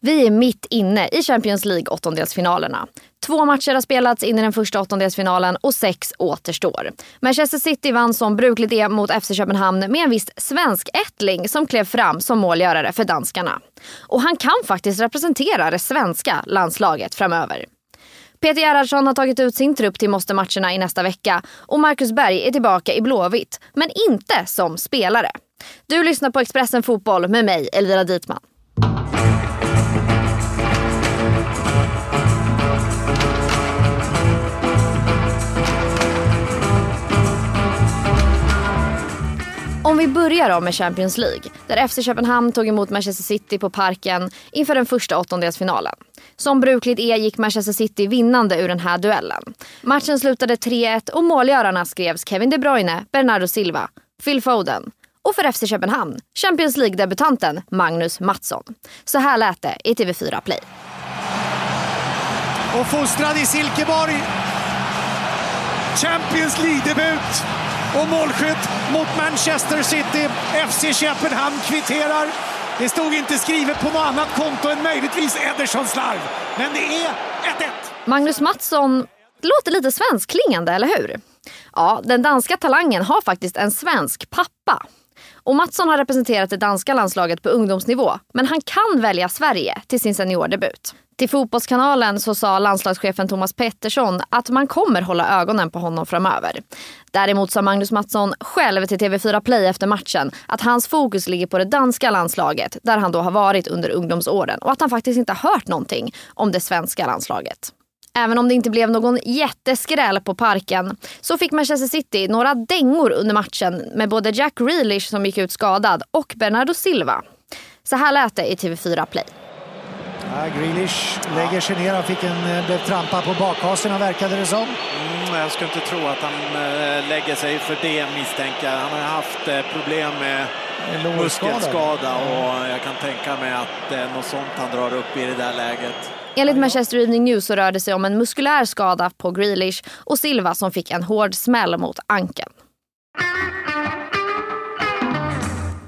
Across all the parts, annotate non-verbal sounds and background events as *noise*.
Vi är mitt inne i Champions League åttondelsfinalerna. Två matcher har spelats in i den första åttondelsfinalen och sex återstår. Manchester City vann som brukligt är mot FC Köpenhamn med en viss svensk ättling som klev fram som målgörare för danskarna. Och han kan faktiskt representera det svenska landslaget framöver. Peter Gerhardsson har tagit ut sin trupp till måste-matcherna i nästa vecka och Marcus Berg är tillbaka i Blåvitt, men inte som spelare. Du lyssnar på Expressen Fotboll med mig, Elvira Dietman. Om vi börjar då med Champions League, där FC Köpenhamn tog emot Manchester City på Parken inför den första åttondelsfinalen. Som brukligt är gick Manchester City vinnande ur den här duellen. Matchen slutade 3-1 och målgörarna skrevs Kevin De Bruyne, Bernardo Silva, Phil Foden och för FC Köpenhamn, Champions League-debutanten Magnus Mattsson. Så här lät det i TV4 Play. Och fostrad i Silkeborg. Champions League-debut och målskytt mot Manchester City. FC Köpenhamn kvitterar. Det stod inte skrivet på något annat konto än möjligtvis Edersons slarv. Men det är 1-1. Magnus Mattsson låter lite svenskklingande, eller hur? Ja, den danska talangen har faktiskt en svensk pappa. Och Mattsson har representerat det danska landslaget på ungdomsnivå, men han kan välja Sverige till sin seniordebut. Till Fotbollskanalen så sa landslagschefen Thomas Pettersson att man kommer hålla ögonen på honom framöver. Däremot sa Magnus Mattsson själv till TV4 Play efter matchen att hans fokus ligger på det danska landslaget där han då har varit under ungdomsåren och att han faktiskt inte har hört någonting om det svenska landslaget. Även om det inte blev någon jätteskräll på parken så fick Manchester City några dängor under matchen med både Jack Grealish som gick ut skadad och Bernardo Silva. Så här lät det i TV4 Play. Ja, Grealish lägger sig ner. Han fick en, blev trampad på bakhasorna verkade det som. Mm, jag skulle inte tro att han äh, lägger sig för det misstänker Han har haft äh, problem med muskelskada och jag kan tänka mig att det är något sånt han drar upp i det där läget. Enligt Manchester Evening News så rörde det sig om en muskulär skada på Grealish och Silva som fick en hård smäll mot ankeln.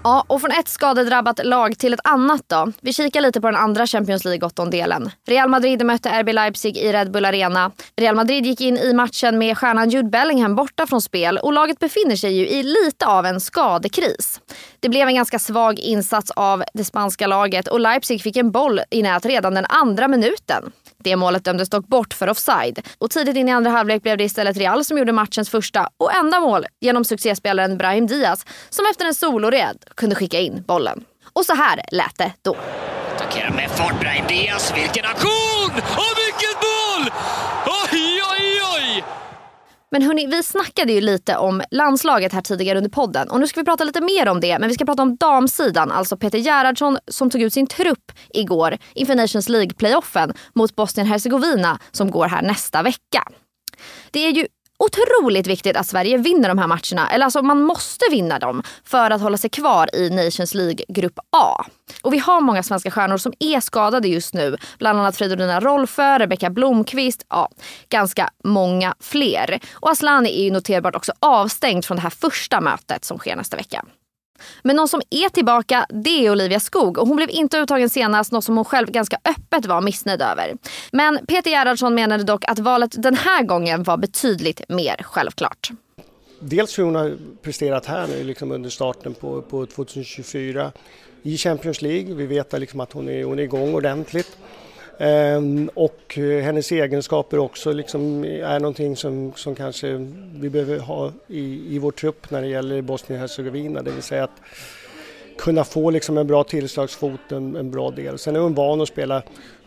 Ja, och från ett skadedrabbat lag till ett annat då. Vi kikar lite på den andra Champions League-åttondelen. Real Madrid mötte RB Leipzig i Red Bull Arena. Real Madrid gick in i matchen med stjärnan Jude Bellingham borta från spel och laget befinner sig ju i lite av en skadekris. Det blev en ganska svag insats av det spanska laget och Leipzig fick en boll i nät redan den andra minuten. Det målet dömdes dock bort för offside. Och tidigt in i andra halvlek blev det istället Real som gjorde matchens första och enda mål genom succéspelaren Brahim Diaz som efter en solored kunde skicka in bollen. Och så här lät det då. Attackerar med fart Brahim Diaz. Vilken aktion! Och Men hörni, vi snackade ju lite om landslaget här tidigare under podden och nu ska vi prata lite mer om det. Men vi ska prata om damsidan, alltså Peter Gerhardsson som tog ut sin trupp igår inför Nations League-playoffen mot Bosnien-Hercegovina som går här nästa vecka. Det är ju otroligt viktigt att Sverige vinner de här matcherna. Eller alltså man måste vinna dem för att hålla sig kvar i Nations League Grupp A. Och vi har många svenska stjärnor som är skadade just nu. Bland annat Fridolina Rolfö, Rebecka Blomqvist, ja, ganska många fler. Och Aslani är ju noterbart också avstängd från det här första mötet som sker nästa vecka. Men någon som är tillbaka det är Olivia Skog och hon blev inte uttagen senast, något som hon själv ganska öppet var missnöjd över. Men Peter Gerhardsson menade dock att valet den här gången var betydligt mer självklart. Dels hur hon har presterat här nu liksom under starten på, på 2024 i Champions League. Vi vet liksom att hon är, hon är igång ordentligt. Ehm, och hennes egenskaper också liksom är någonting som, som kanske vi behöver ha i, i vår trupp när det gäller Bosnien-Hercegovina, det vill säga att kunna få liksom en bra tillslagsfot, en, en bra del. Sen är hon van att spela,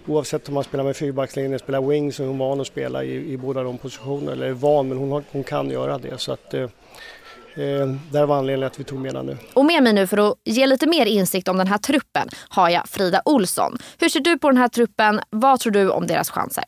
oavsett om man spelar med fyrbackslinjen eller spelar wing, så är hon van att spela i, i båda de positionerna, eller van, men hon, har, hon kan göra det. Så att, Eh, där var anledningen att vi tog med den nu. Och med mig nu för att ge lite mer insikt om den här truppen har jag Frida Olsson. Hur ser du på den här truppen? Vad tror du om deras chanser?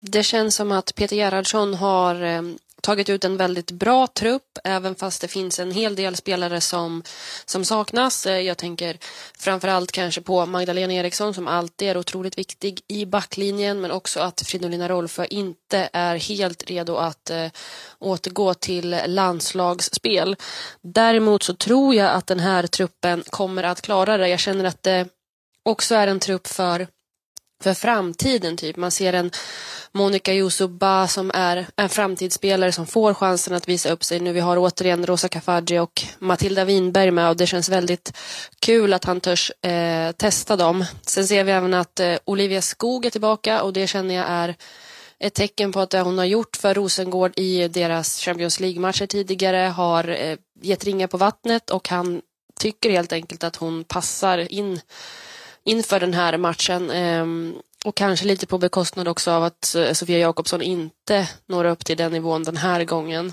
Det känns som att Peter Gerhardsson har eh, tagit ut en väldigt bra trupp, även fast det finns en hel del spelare som, som saknas. Eh, jag tänker framförallt kanske på Magdalena Eriksson som alltid är otroligt viktig i backlinjen, men också att Fridolina Rolfö inte är helt redo att eh, återgå till landslagsspel. Däremot så tror jag att den här truppen kommer att klara det. Jag känner att det också är en trupp för för framtiden. typ. Man ser en Monica Yusuba som är en framtidsspelare som får chansen att visa upp sig. Nu vi har återigen Rosa Kafaji och Matilda Winberg med och det känns väldigt kul att han törs eh, testa dem. Sen ser vi även att eh, Olivia Skog är tillbaka och det känner jag är ett tecken på att det hon har gjort för Rosengård i deras Champions League-matcher tidigare har eh, gett ringar på vattnet och han tycker helt enkelt att hon passar in inför den här matchen. Ehm, och kanske lite på bekostnad också av att eh, Sofia Jakobsson inte når upp till den nivån den här gången.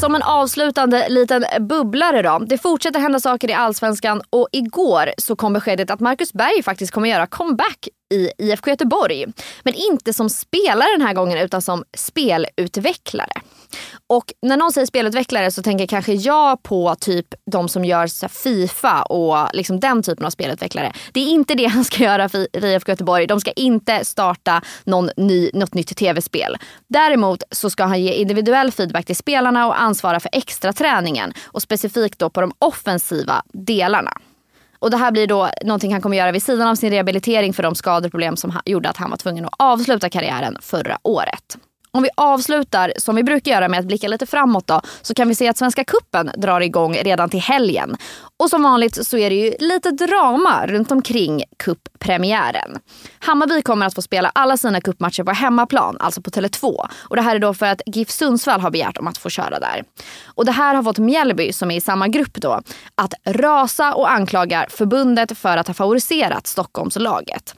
Som en avslutande liten bubblare då. Det fortsätter hända saker i Allsvenskan och igår så kom beskedet att Marcus Berg faktiskt kommer göra comeback i IFK Göteborg. Men inte som spelare den här gången utan som spelutvecklare. Och när någon säger spelutvecklare så tänker kanske jag på typ de som gör så Fifa och liksom den typen av spelutvecklare. Det är inte det *laughs* han ska göra för IFK Göteborg. De ska inte starta någon ny, något nytt tv-spel. Däremot så ska han ge individuell feedback till spelarna och ansvara för extra träningen och specifikt då på de offensiva delarna. Och det här blir då någonting han kommer göra vid sidan av sin rehabilitering för de skadeproblem som gjorde att han var tvungen att avsluta karriären förra året. Om vi avslutar som vi brukar göra med att blicka lite framåt då, så kan vi se att Svenska Kuppen drar igång redan till helgen. Och som vanligt så är det ju lite drama runt omkring kupppremiären. Hammarby kommer att få spela alla sina kuppmatcher på hemmaplan, alltså på Tele2. Och det här är då för att GIF Sundsvall har begärt om att få köra där. Och det här har fått Mjällby, som är i samma grupp då, att rasa och anklaga förbundet för att ha favoriserat Stockholmslaget.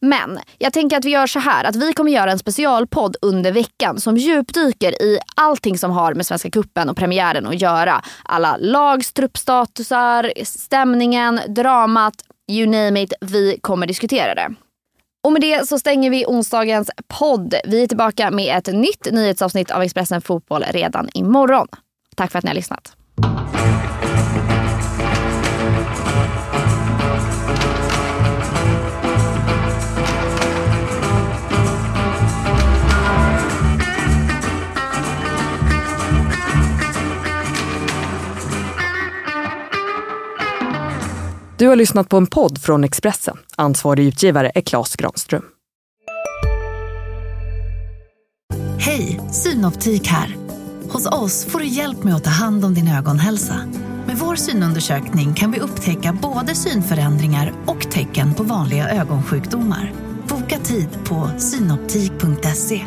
Men jag tänker att vi gör så här att vi kommer göra en specialpodd under veckan som djupdyker i allting som har med Svenska Kuppen och premiären att göra. Alla lags truppstatusar, stämningen, dramat, you name it. Vi kommer diskutera det. Och med det så stänger vi onsdagens podd. Vi är tillbaka med ett nytt nyhetsavsnitt av Expressen Fotboll redan imorgon. Tack för att ni har lyssnat. Du har lyssnat på en podd från Expressen. Ansvarig utgivare är Klas Granström. Hej, Synoptik här. Hos oss får du hjälp med att ta hand om din ögonhälsa. Med vår synundersökning kan vi upptäcka både synförändringar och tecken på vanliga ögonsjukdomar. Boka tid på synoptik.se.